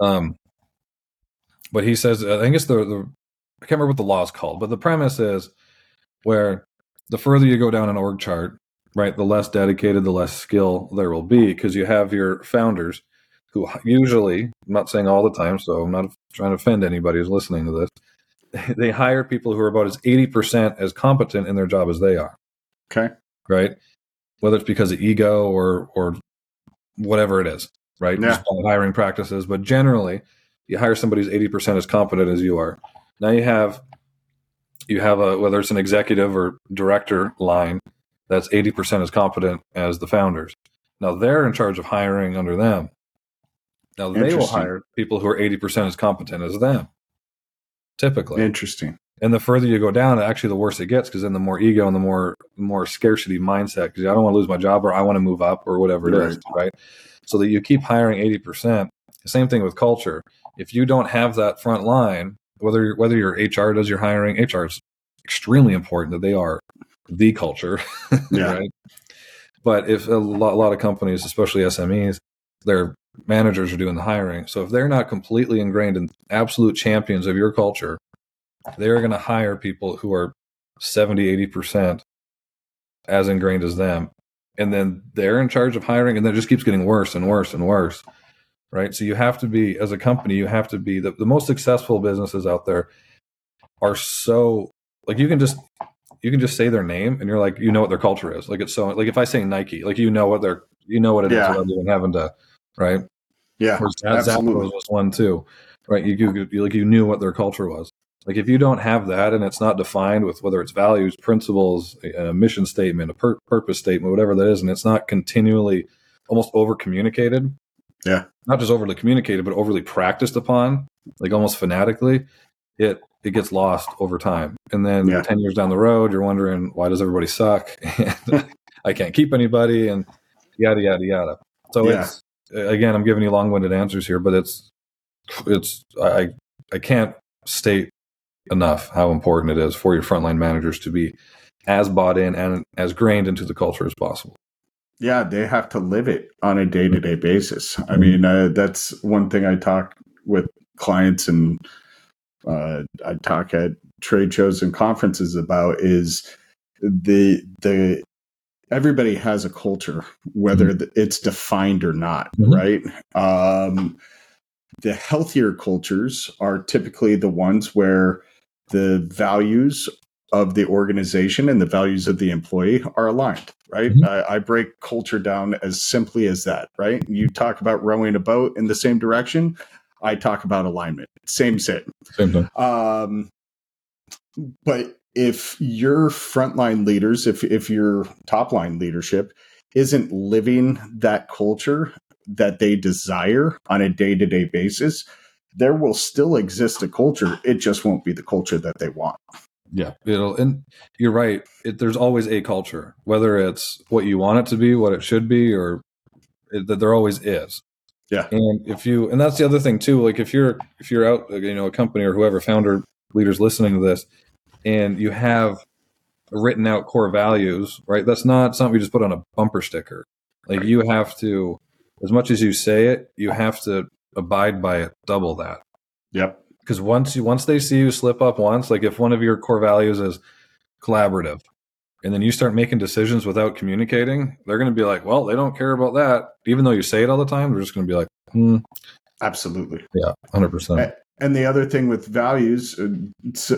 Um, but he says, I think it's the, the I can't remember what the law is called, but the premise is where the further you go down an org chart, right, the less dedicated, the less skill there will be because you have your founders who usually, I'm not saying all the time, so I'm not trying to offend anybody who's listening to this. <laughs> They hire people who are about as 80% as competent in their job as they are Okay. right? Whether it's because of ego or or whatever it is, right? Yeah. Just hiring practices, but generally, you hire somebody who's eighty percent as competent as you are. Now you have you have a whether it's an executive or director line that's eighty percent as competent as the founders. Now they're in charge of hiring under them. Now they will hire people who are eighty percent as competent as them. Typically, Interesting. and the further you go down, actually, the worse it gets because then the more ego and the more more scarcity mindset because I don't want to lose my job or I want to move up or whatever it is, right? So that you keep hiring eighty percent. Same thing with culture. If you don't have that front line, whether whether your HR does your hiring, HR is extremely important that they are the culture, <laughs> Yeah. right? But if a lot, a lot of companies, especially SMEs, their managers are doing the hiring. So if they're not completely ingrained in absolute champions of your culture, they're going to hire people who are 70, 80% as ingrained as them. And then they're in charge of hiring, and then it just keeps getting worse and worse and worse. Right. So you have to be, as a company, you have to be the, the most successful businesses out there are so like you can just you can just say their name and you're like you know what their culture is like it's so like if I say Nike like you know what their you know what it is Yeah. without even having to right Yeah. Zappos absolutely. was one too, right? You, you, you like you knew what their culture was. Like if you don't have that and it's not defined with whether it's values, principles, a, a mission statement, a pur- purpose statement, whatever that is, and it's not continually almost over communicated. Yeah. Not just overly communicated, but overly practiced upon, like almost fanatically. It it gets lost over time, and then Yeah. ten years down the road, you're wondering why does everybody suck? <laughs> and <laughs> I can't keep anybody, and yada yada yada. So Yeah. it's again, I'm giving you long-winded answers here, but it's it's I I can't state enough how important it is for your frontline managers to be as bought in and as grained into the culture as possible. Yeah, they have to live it on a day to day basis. I mean, uh, that's one thing I talk with clients and uh, I talk at trade shows and conferences about is the the everybody has a culture, whether mm-hmm. it's defined or not, mm-hmm. right? Um, the healthier cultures are typically the ones where the values of the organization and the values of the employee are aligned, right? Mm-hmm. I, I, break culture down as simply as that, right? You talk about rowing a boat in the same direction. I talk about alignment. Same, same. Same thing. Um, but if your frontline leaders, if if your top line leadership isn't living that culture that they desire on a day to day basis, there will still exist a culture. It just won't be the culture that they want. Yeah, it'll, and you're right. It, there's always a culture, whether it's what you want it to be, what it should be, or that there always is. Yeah, and if you, and that's the other thing too. Like if you're if you're out, you know, a company or whoever founder leaders listening to this, and you have written out core values, right? That's not something you just put on a bumper sticker. Like you have to, as much as you say it, you have to abide by it double that. Yep. Because once you once they see you slip up once, like if one of your core values is collaborative, and then you start making decisions without communicating, they're going to be like, well, they don't care about that. Even though you say it all the time, they're just going to be like, hmm. Absolutely. Yeah, hundred percent. And the other thing with values, uh,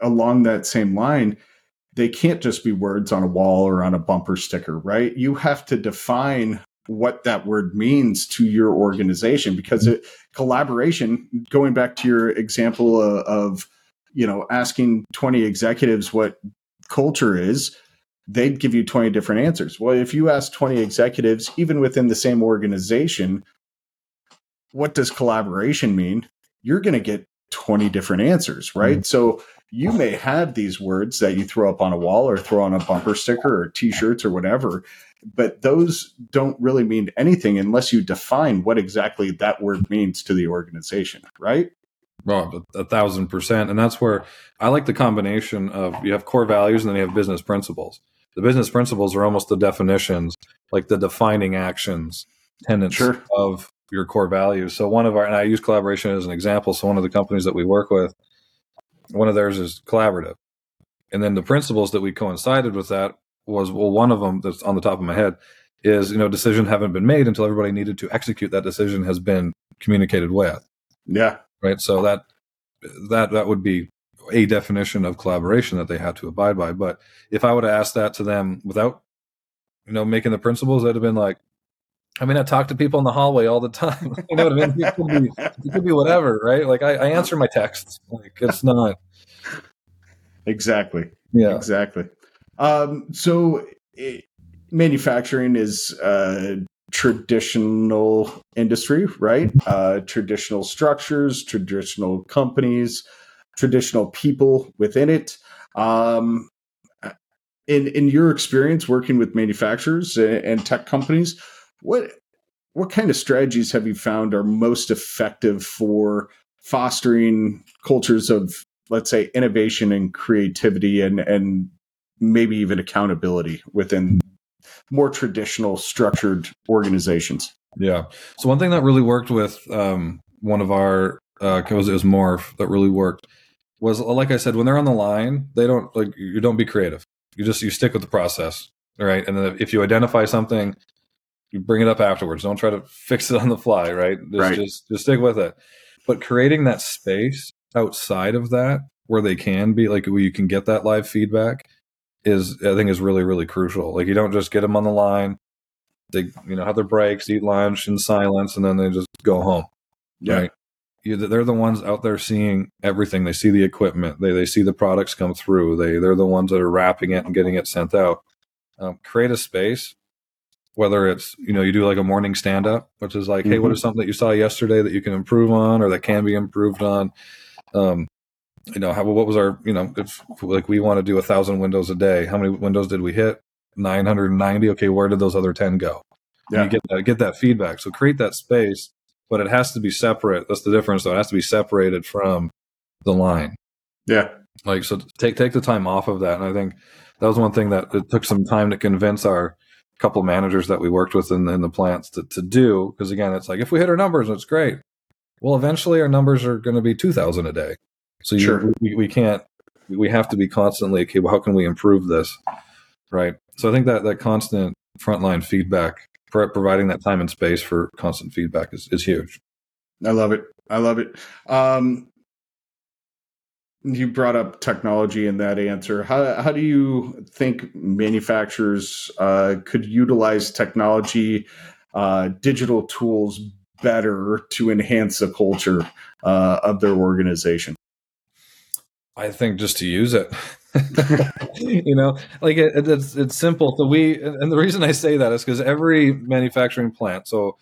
along that same line, they can't just be words on a wall or on a bumper sticker, right? You have to define what that word means to your organization because it, collaboration going back to your example of, of you know asking 20 executives what culture is they'd give you 20 different answers well if you ask 20 executives even within the same organization what does collaboration mean you're going to get 20 different answers right mm-hmm. so you may have these words that you throw up on a wall or throw on a bumper sticker or t-shirts or whatever but those don't really mean anything unless you define what exactly that word means to the organization right well a thousand percent and that's where i like the combination of you have core values and then you have business principles the business principles are almost the definitions like the defining actions tenets sure. of your core values so one of our and i use collaboration as an example so one of the companies that we work with one of theirs is collaborative. And then the principles that we coincided with that was well, one of them that's on the top of my head is you know decision haven't been made until everybody needed to execute that decision has been communicated with. Yeah. Right. So that that that would be a definition of collaboration that they had to abide by. But if I would have asked that to them without, you know, making the principles, that'd have been like, I mean, I talk to people in the hallway all the time. <laughs> you know what I mean? It could be, it could be whatever, right? Like I, I, answer my texts. Like it's not exactly. Yeah, exactly. Um, so it, manufacturing is a traditional industry, right? Uh, traditional structures, traditional companies, traditional people within it. Um, in in your experience working with manufacturers and tech companies what what kind of strategies have you found are most effective for fostering cultures of let's say innovation and creativity and and maybe even accountability within more traditional structured organizations? Yeah. So one thing that really worked with um, one of our uh, it was, it was morph that really worked was like i said when they're on the line they don't like you don't be creative. You just you stick with the process right? And then if you identify something you bring it up afterwards. Don't try to fix it on the fly, right? Just, right. just just stick with it. But creating that space outside of that where they can be like where you can get that live feedback is I think is really really crucial. Like you don't just get them on the line. They you know have their breaks, eat lunch in silence, and then they just go home. Yeah. Right? You, they're the ones out there seeing everything. They see the equipment. They they see the products come through. They they're the ones that are wrapping it and getting it sent out. Um, create a space whether it's you know you do like a morning stand up which is like mm-hmm. hey what mm-hmm. something that you saw yesterday that you can improve on or that can be improved on um you know how what was our you know if like we want to do a thousand windows a day how many windows did we hit 990 okay where did those other 10 go yeah. you get that get that feedback so create that space but it has to be separate. That's the difference, though. It has to be separated from the line. Yeah. Like so, take take the time off of that. And I think that was one thing that it took some time to convince our couple managers that we worked with in, in the plants to, to do. Because again, it's like if we hit our numbers, it's great. Well, eventually our numbers are going to be two thousand a day. So you, Sure. we, we can't. We have to be constantly okay. Well, how can we improve this? Right. So I think that that constant frontline feedback, providing that time and space for constant feedback is, is huge. I love it. I love it. Um, you brought up technology in that answer. How how do you think manufacturers uh, could utilize technology, uh, digital tools better to enhance the culture uh, of their organization? I think just to use it. <laughs> you know, like it, it's it's simple. So we, and the reason I say that is because every manufacturing plant. So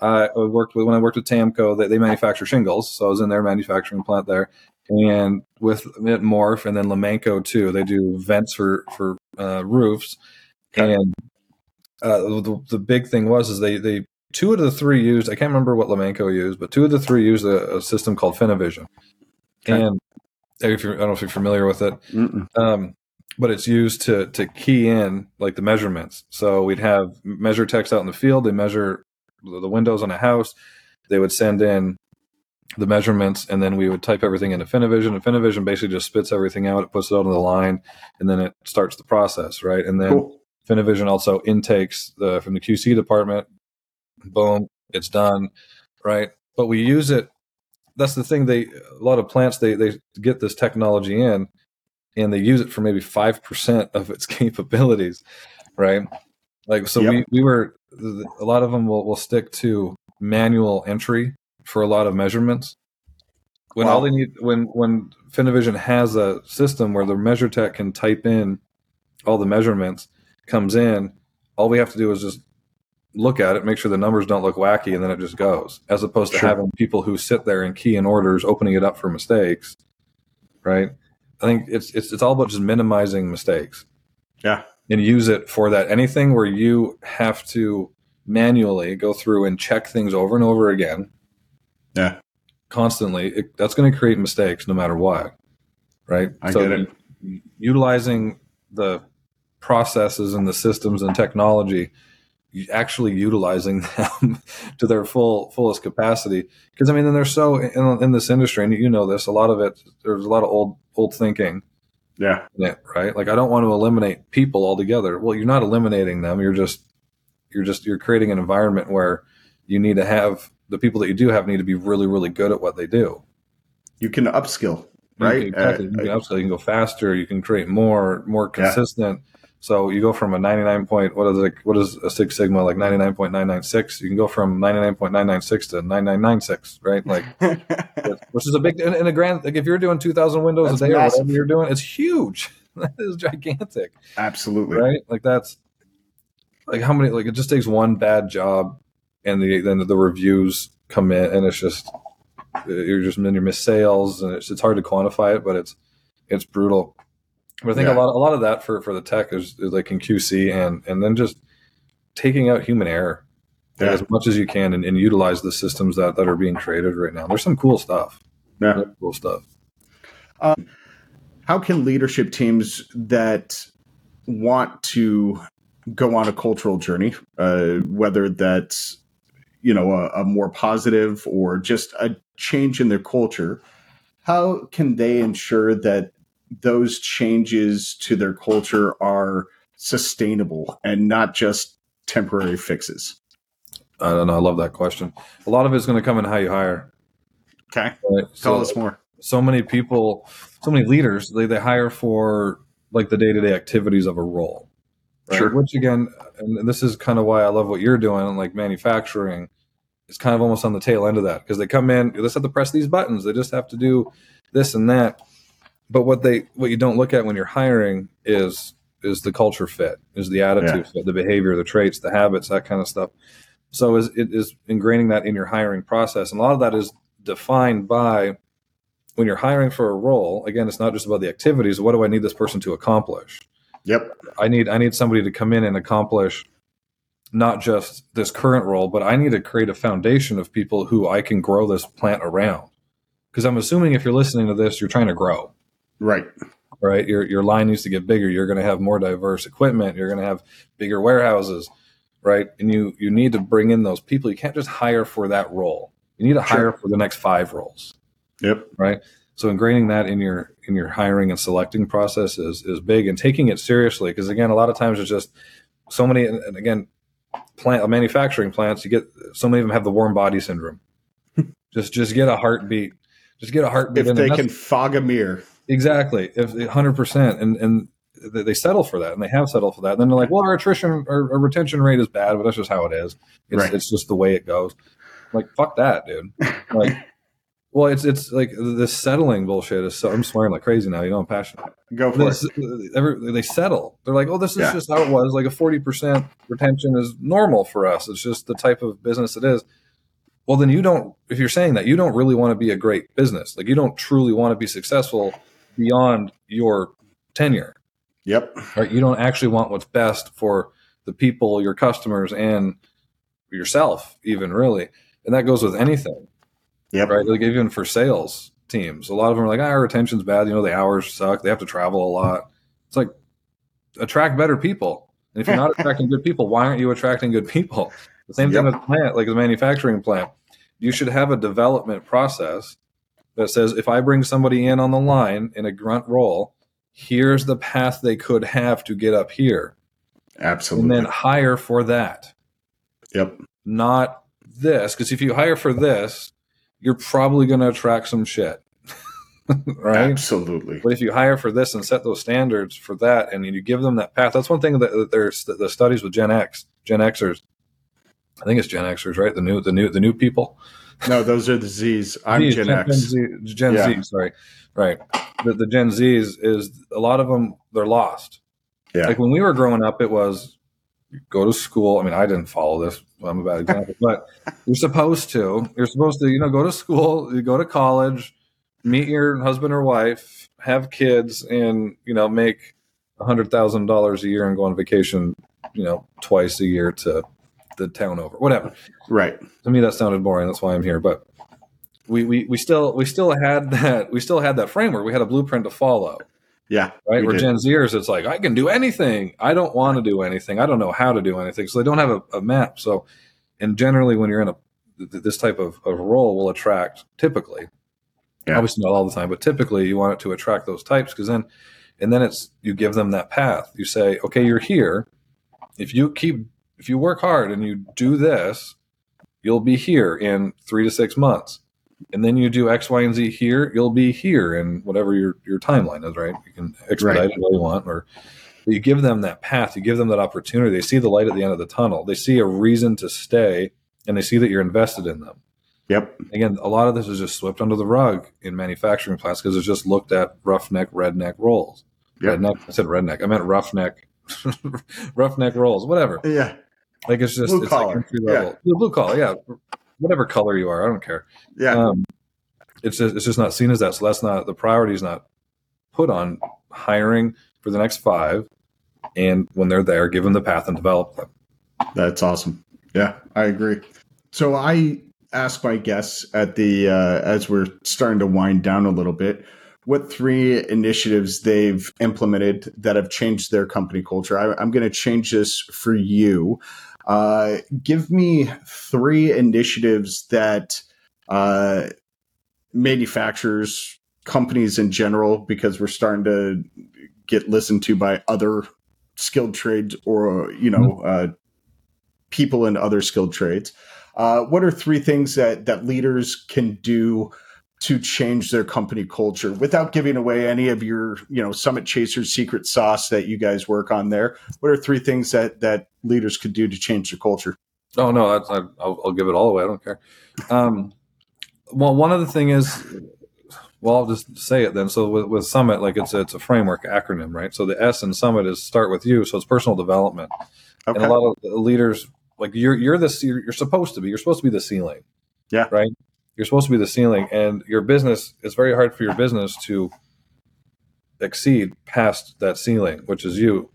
I worked with when I worked with TAMKO, they, they manufacture shingles. So I was in their manufacturing plant there, and with it Morph and then Lomanco too. They do vents for for uh, roofs, Okay. and uh, the, the big thing was is they they two of the three used. I can't remember what Lomanco used, but two of the three used a, a system called FeneVision, Okay. and if you're, I don't know if you're familiar with it, um, but it's used to to key in like the measurements. So we'd have measure techs out in the field. They measure the windows on a house. They would send in the measurements, and then we would type everything into FeneVision. And FeneVision basically just spits everything out. It puts it out on the line, and then it starts the process, right? And then Cool. FeneVision also intakes the from the QC department. Boom, it's done, right? But we use it. That's the thing. They a lot of plants they they get this technology in, and they use it for maybe five percent of its <laughs> capabilities, right? Like so, Yep. we we were a lot of them will will stick to manual entry for a lot of measurements. When Wow. all they need when when FeneVision has a system where the measure tech can type in all the measurements comes in, all we have to do is just look at it, make sure the numbers don't look wacky, and then it just goes. As opposed to Sure. having people who sit there and key in orders, opening it up for mistakes. Right. I think it's it's it's all about just minimizing mistakes Yeah. And use it for that. Anything where you have to manually go through and check things over and over again Yeah. constantly, it, that's going to create mistakes no matter what. Right. I get it. Utilizing the processes and the systems and technology, actually utilizing <laughs> them to their full fullest capacity. Because I mean, then they're so in, in this industry, and you know this. A lot of it, there's a lot of old old thinking Yeah. right? Like I don't want to eliminate people altogether. Well, you're not eliminating them. You're just you're just you're creating an environment where you need to have the people that you do have need to be really really good at what they do. You can upskill, You right? can, exactly. Uh, you can upskill. You can go faster. You can create more more consistent. So you go from a 99 point what is it what is a Six Sigma like 99.996? You can go from 99.996 to 9996, right? Like <laughs> which is a big in, in a grand like if you're doing 2000 windows That's a day or whatever you're doing, it's huge. <laughs> that is gigantic. Absolutely. right? Like that's like how many like it just takes one bad job, and the then the reviews come in, and it's just you're just then you miss sales, and it's it's hard to quantify it, but it's it's brutal. But I think Yeah. a lot a lot of that for for the tech is, is like in QC and and then just taking out human error Yeah. as much as you can and, and utilize the systems that that are being created right now. There's some cool stuff. Yeah. There's cool stuff. how can leadership teams that want to go on a cultural journey, uh, whether that's you know a, a more positive or just a change in their culture, how can they ensure that those changes to their culture are sustainable and not just temporary fixes? I don't know. I love that question. A lot of it's going to come in how you hire. Okay, Right? tell So- us more. so many people, so many leaders, they, they hire for like the day to day activities of a role. Right? Sure. Which again, and this is kind of why I love what you're doing, like manufacturing. It's kind of almost on the tail end of that because they come in, they just have to press these buttons. They just have to do this and that. But what they what you don't look at when you're hiring is is the culture fit, is the attitude fit, the behavior, the traits, the habits, that kind of stuff. So is it is ingraining that in your hiring process, and a lot of that is defined by when you're hiring for a role. Again, it's not just about the activities. What do I need this person to accomplish? Yep. I need I need somebody to come in and accomplish not just this current role, but I need to create a foundation of people who I can grow this plant around. Because I'm assuming if you're listening to this, you're trying to grow. Right. Right. Your your line needs to get bigger. You're going to have more diverse equipment. You're going to have bigger warehouses, right? And you you need to bring in those people. You can't just hire for that role. You need to Sure. hire for the next five roles, Yep. right? So ingraining that in your in your hiring and selecting process is is big, and taking it seriously. Because again, a lot of times it's just so many. And again, plant manufacturing plants, you get so many of them have the warm body syndrome. <laughs> just just get a heartbeat. Just get a heartbeat. If they can fog a mirror. Exactly, if hundred percent, and and they settle for that, and they have settled for that. And then they're like, "Well, our attrition, our, our retention rate is bad, but that's just how it is. It's, Right. it's just the way it goes." I'm like, fuck that, dude. Like, <laughs> well, it's it's like this settling bullshit is. So I'm swearing like crazy now. You know, I'm passionate. Go for This, every, they settle. They're like, "Oh, this is Yeah. just how it was. Like a forty percent retention is normal for us. It's just the type of business it is." Well, then you don't. If you're saying that, you don't really want to be a great business. Like you don't truly want to be successful beyond your tenure. Yep. right? You don't actually want what's best for the people, your customers, and yourself, even really. And that goes with anything, Yep. right? Like even for sales teams, a lot of them are like, "Ah, our retention's bad. You know, the hours suck. They have to travel a lot." It's like attract better people. And if you're not <laughs> attracting good people, why aren't you attracting good people? The same thing Yep. with plant, like the manufacturing plant. You should have a development process that says if I bring somebody in on the line in a grunt role, here's the path they could have to get up here. Absolutely. And then hire for that, yep. not this. Because if you hire for this, you're probably going to attract some shit. <laughs> right? Absolutely. But if you hire for this and set those standards for that, and you give them that path, that's one thing that, that there's the studies with Gen X, Gen Xers. I think it's Gen Xers, right? The new, the new, the new people. No, those are the Z's. I'm Zs, Gen X. Z, Gen Yeah. Z, sorry, right. The, the Gen Zs is a lot of them. They're lost. Yeah. Like when we were growing up, it was go to school. I mean, I didn't follow this. I'm a bad example, but you're supposed to. You're supposed to, you know, go to school, you go to college, meet your husband or wife, have kids, and you know, make a hundred thousand dollars a year and go on vacation, you know, twice a year to the town over, whatever. Right. to me that sounded boring. That's why i'm here. But we, we we still we still had that we still had that framework. We had a blueprint to follow. Yeah. right? Where did. gen zers it's like i can do anything. I don't want to do anything. I don't know how to do anything. So they don't have a, a map. So and generally when you're in a this type of, of role will attract typically Yeah. obviously not all the time but typically you want it to attract those types because then and then it's you give them that path. You say okay you're here. If you keep if you work hard and you do this you'll be here in three to six months and then you do x y and z here you'll be here in whatever your your timeline is right you can expedite Right. it all you want or but you give them that path you give them that opportunity they see the light at the end of the tunnel they see a reason to stay and they see that you're invested in them Yep. again, a lot of this is just swept under the rug in manufacturing plants because it's just looked at roughneck, redneck roles. Yep. Redneck, I said redneck. I meant roughneck, <laughs> roughneck roles, whatever. Yeah. Like it's just Blue it's collar, like entry level, Yeah, blue collar, yeah, whatever color you are, I don't care. Yeah. Um, it's just it's just not seen as that, so that's not the priority is not put on hiring for the next five, and when they're there, give them the path and develop them. That's awesome. Yeah, I agree. So I ask my guests at the uh, as we're starting to wind down a little bit, what three initiatives they've implemented that have changed their company culture. I, I'm going to change this for you. Uh, give me three initiatives that uh, manufacturers, companies in general, because we're starting to get listened to by other skilled trades or you know uh, people in other skilled trades. Uh, what are three things that that leaders can do to change their company culture without giving away any of your you know Summit Chasers secret sauce that you guys work on there? What are three things that that leaders could do to change their culture? Oh no, that's, I, I'll, I'll give it all away. I don't care. Um, well, one other thing is, well, I'll just say it then. So with, with Summit, like it's a, it's a framework acronym, right? So the S in Summit is start with you. So it's personal development, Okay. and a lot of leaders like you're you're this you're, you're supposed to be. You're supposed to be the ceiling. Yeah. Right. You're supposed to be the ceiling, and your business. It's very hard for your business to exceed past that ceiling, which is you.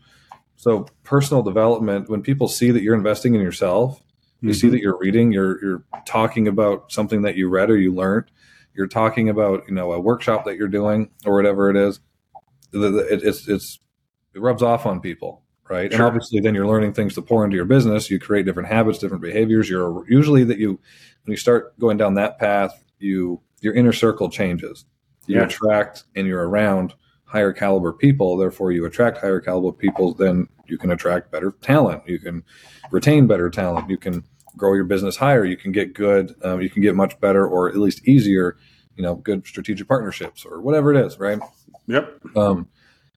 so personal development when people see that you're investing in yourself you mm-hmm. see that you're reading you're you're talking about something that you read or you learned you're talking about you know a workshop that you're doing or whatever it is it, it's it's it rubs off on people right sure. and obviously then you're learning things to pour into your business you create different habits different behaviors you're usually that you when you start going down that path you your inner circle changes. You yeah. attract and you're around higher caliber people therefore you attract higher caliber people then you can attract better talent. You can retain better talent. You can grow your business higher. You can get good um, you can get much better or at least easier you know good strategic partnerships or whatever it is right? Yep. Um,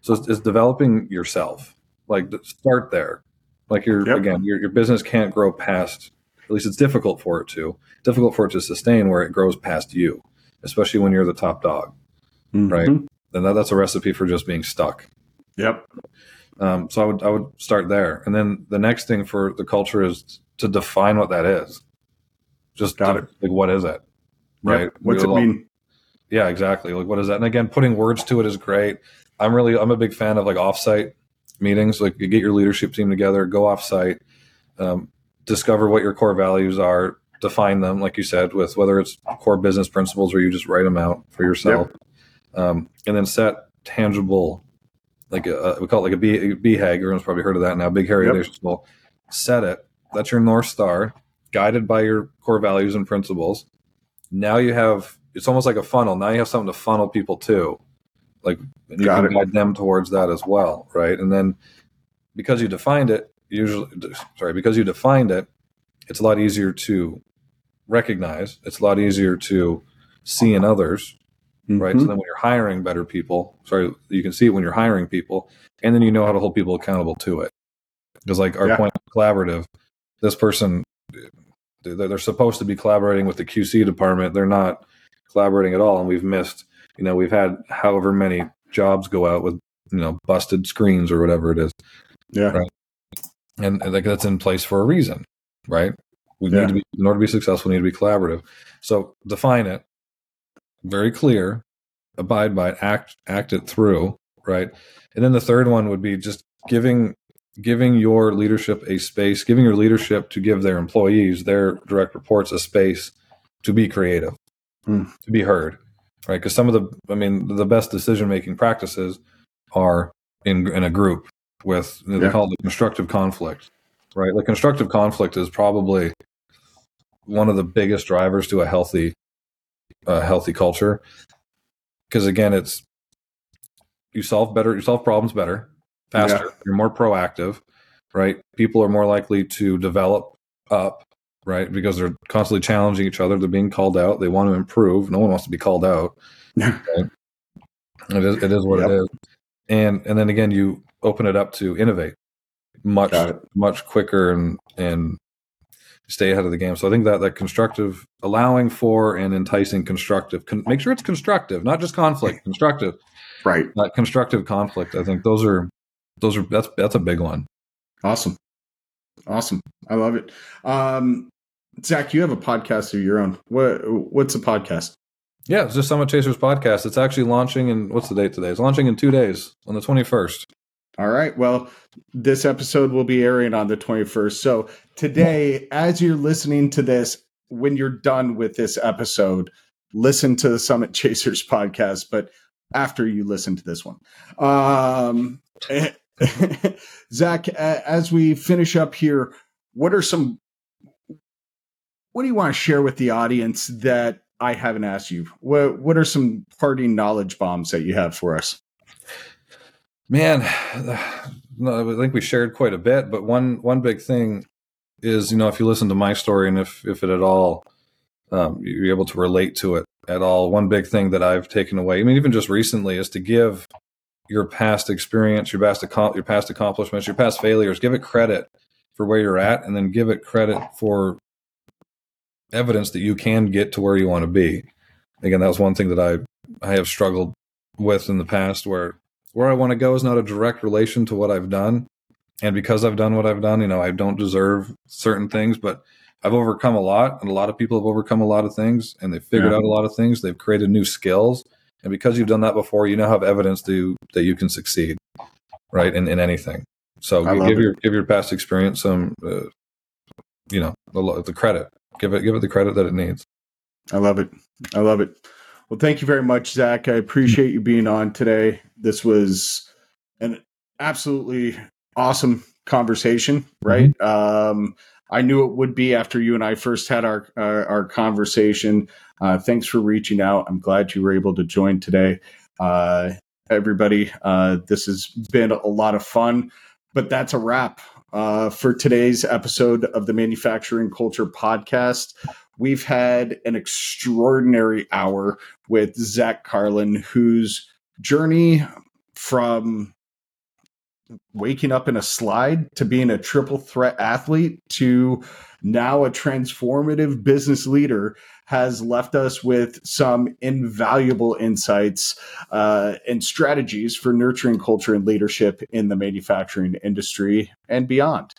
so it's, it's, developing yourself. Like start there. Like your yep. again your, your business can't grow past at least it's difficult for it to difficult for it to sustain where it grows past you especially when you're the top dog mm-hmm. right then that, that's a recipe for just being stuck yep um, so I would I would start there, and then the next thing for the culture is to define what that is. Just got to, it. Like, what is it? Right? Yep. What's it mean? Yeah, exactly. Like, what is that? And again, putting words to it is great. I'm really I'm a big fan of like offsite meetings. Like, you get your leadership team together, go offsite, um, discover what your core values are, define them, like you said, with whether it's core business principles or you just write them out for yourself, yep. um, and then set tangible like a, we call it like a B, BHAG. Everyone's probably heard of that now. Big Hairy yep. Audacious Goal. Set it. That's your north star, guided by your core values and principles. Now you have. It's almost like a funnel. Now you have something to funnel people to, like you Got can it. guide them towards that as well, right? And then because you defined it, usually sorry, because you defined it, it's a lot easier to recognize. It's a lot easier to see in others mm-hmm. right? So mm-hmm. then when you're hiring better people, sorry, you can see it when you're hiring people, and then you know how to hold people accountable to it. Because like our yeah. point collaborative, this person they're supposed to be collaborating with the QC department. They're not collaborating at all, and we've missed. You know, we've had however many jobs go out with you know busted screens or whatever it is. Yeah, right? And, and like that's in place for a reason, right? We yeah. need to be in order to be successful. We need to be collaborative. So define it, very clear, abide by it, act act it through, right? And then the third one would be just giving giving your leadership a space, giving your leadership to give their employees, their direct reports a space to be creative, mm. to be heard, right? Because some of the, I mean, the best decision making practices are in in a group with they yeah. call it the constructive conflict, right? Like constructive conflict is probably one of the biggest drivers to a healthy a healthy culture because again it's you solve better you solve problems better faster yeah. you're more proactive right people are more likely to develop up right because they're constantly challenging each other they're being called out they want to improve no one wants to be called out right? it, is, it is what yep. it is and and then again you open it up to innovate much much quicker and and stay ahead of the game. So I think that that constructive, allowing for and enticing constructive, con- make sure it's constructive, not just conflict, constructive. Right. That constructive conflict. I think those are those are that's that's a big one. Awesome. Awesome. I love it. Um, Zach, you have a podcast of your own. What what's a podcast? Yeah, it's just Summit Chasers podcast. It's actually launching in what's the date today? It's launching in two days on the twenty first. All right. Well, this episode will be airing on the 21st. So today, as you're listening to this, when you're done with this episode, listen to the Summit Chasers podcast, but after you listen to this one. Um, <laughs> Zach, as we finish up here, what are some, what do you want to share with the audience that I haven't asked you? What, what are some parting knowledge bombs that you have for us? Man, <sighs> I think we shared quite a bit, but one one big thing is, you know, if you listen to my story and if if it at all um, you're able to relate to it at all, one big thing that I've taken away, I mean, even just recently, is to give your past experience, your past your past accomplishments, your past failures, give it credit for where you're at, and then give it credit for evidence that you can get to where you want to be. Again, that was one thing that I I have struggled with in the past, where where I want to go is not a direct relation to what I've done. And because I've done what I've done, you know, I don't deserve certain things, but I've overcome a lot, and a lot of people have overcome a lot of things, and they've figured yeah. out a lot of things. They've created new skills, and because you've done that before, you now have evidence to that you can succeed, right? In in anything, So give your give your past experience some, uh, you know, the, the credit. Give it give it the credit that it needs. I love it. I love it. Well, thank you very much, Zach. I appreciate you being on today. This was an absolutely awesome conversation, right? Mm-hmm. Um, I knew it would be after you and I first had our our, our conversation. Uh, thanks for reaching out. I'm glad you were able to join today. Uh, everybody, uh, this has been a lot of fun, but that's a wrap uh, for today's episode of the Manufacturing Culture Podcast. We've had an extraordinary hour with Zach Carlin, whose journey from waking up in a slide to being a triple threat athlete to now a transformative business leader has left us with some invaluable insights uh, and strategies for nurturing culture and leadership in the manufacturing industry and beyond.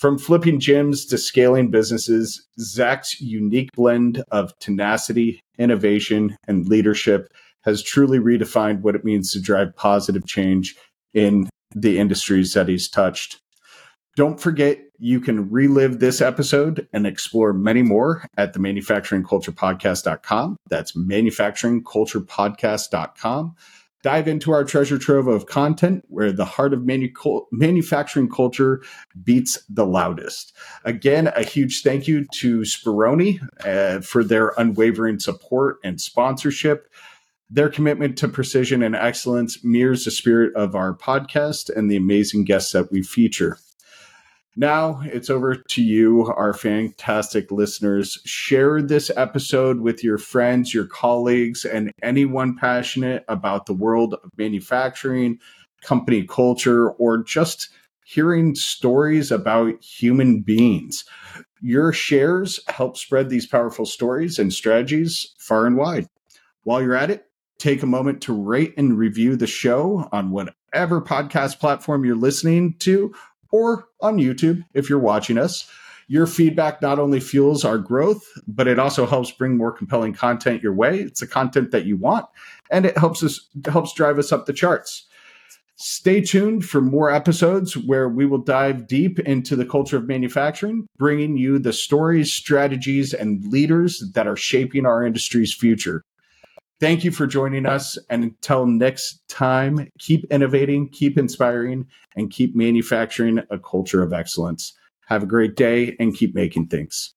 From flipping gyms to scaling businesses, Zach's unique blend of tenacity, innovation, and leadership has truly redefined what it means to drive positive change in the industries that he's touched. Don't forget, you can relive this episode and explore many more at the manufacturingculturepodcast.com. That's manufacturingculturepodcast.com. Dive into our treasure trove of content where the heart of manu- manufacturing culture beats the loudest. Again, a huge thank you to Spironi uh, for their unwavering support and sponsorship. Their commitment to precision and excellence mirrors the spirit of our podcast and the amazing guests that we feature. Now it's over to you, our fantastic listeners. Share this episode with your friends, your colleagues, and anyone passionate about the world of manufacturing, company culture, or just hearing stories about human beings. Your shares help spread these powerful stories and strategies far and wide. While you're at it, take a moment to rate and review the show on whatever podcast platform you're listening to or on YouTube if you're watching us. Your feedback not only fuels our growth, but it also helps bring more compelling content your way. It's the content that you want, and it helps us helps drive us up the charts. Stay tuned for more episodes where we will dive deep into the culture of manufacturing, bringing you the stories, strategies, and leaders that are shaping our industry's future. Thank you for joining us. And until next time, keep innovating, keep inspiring, and keep manufacturing a culture of excellence. Have a great day and keep making things.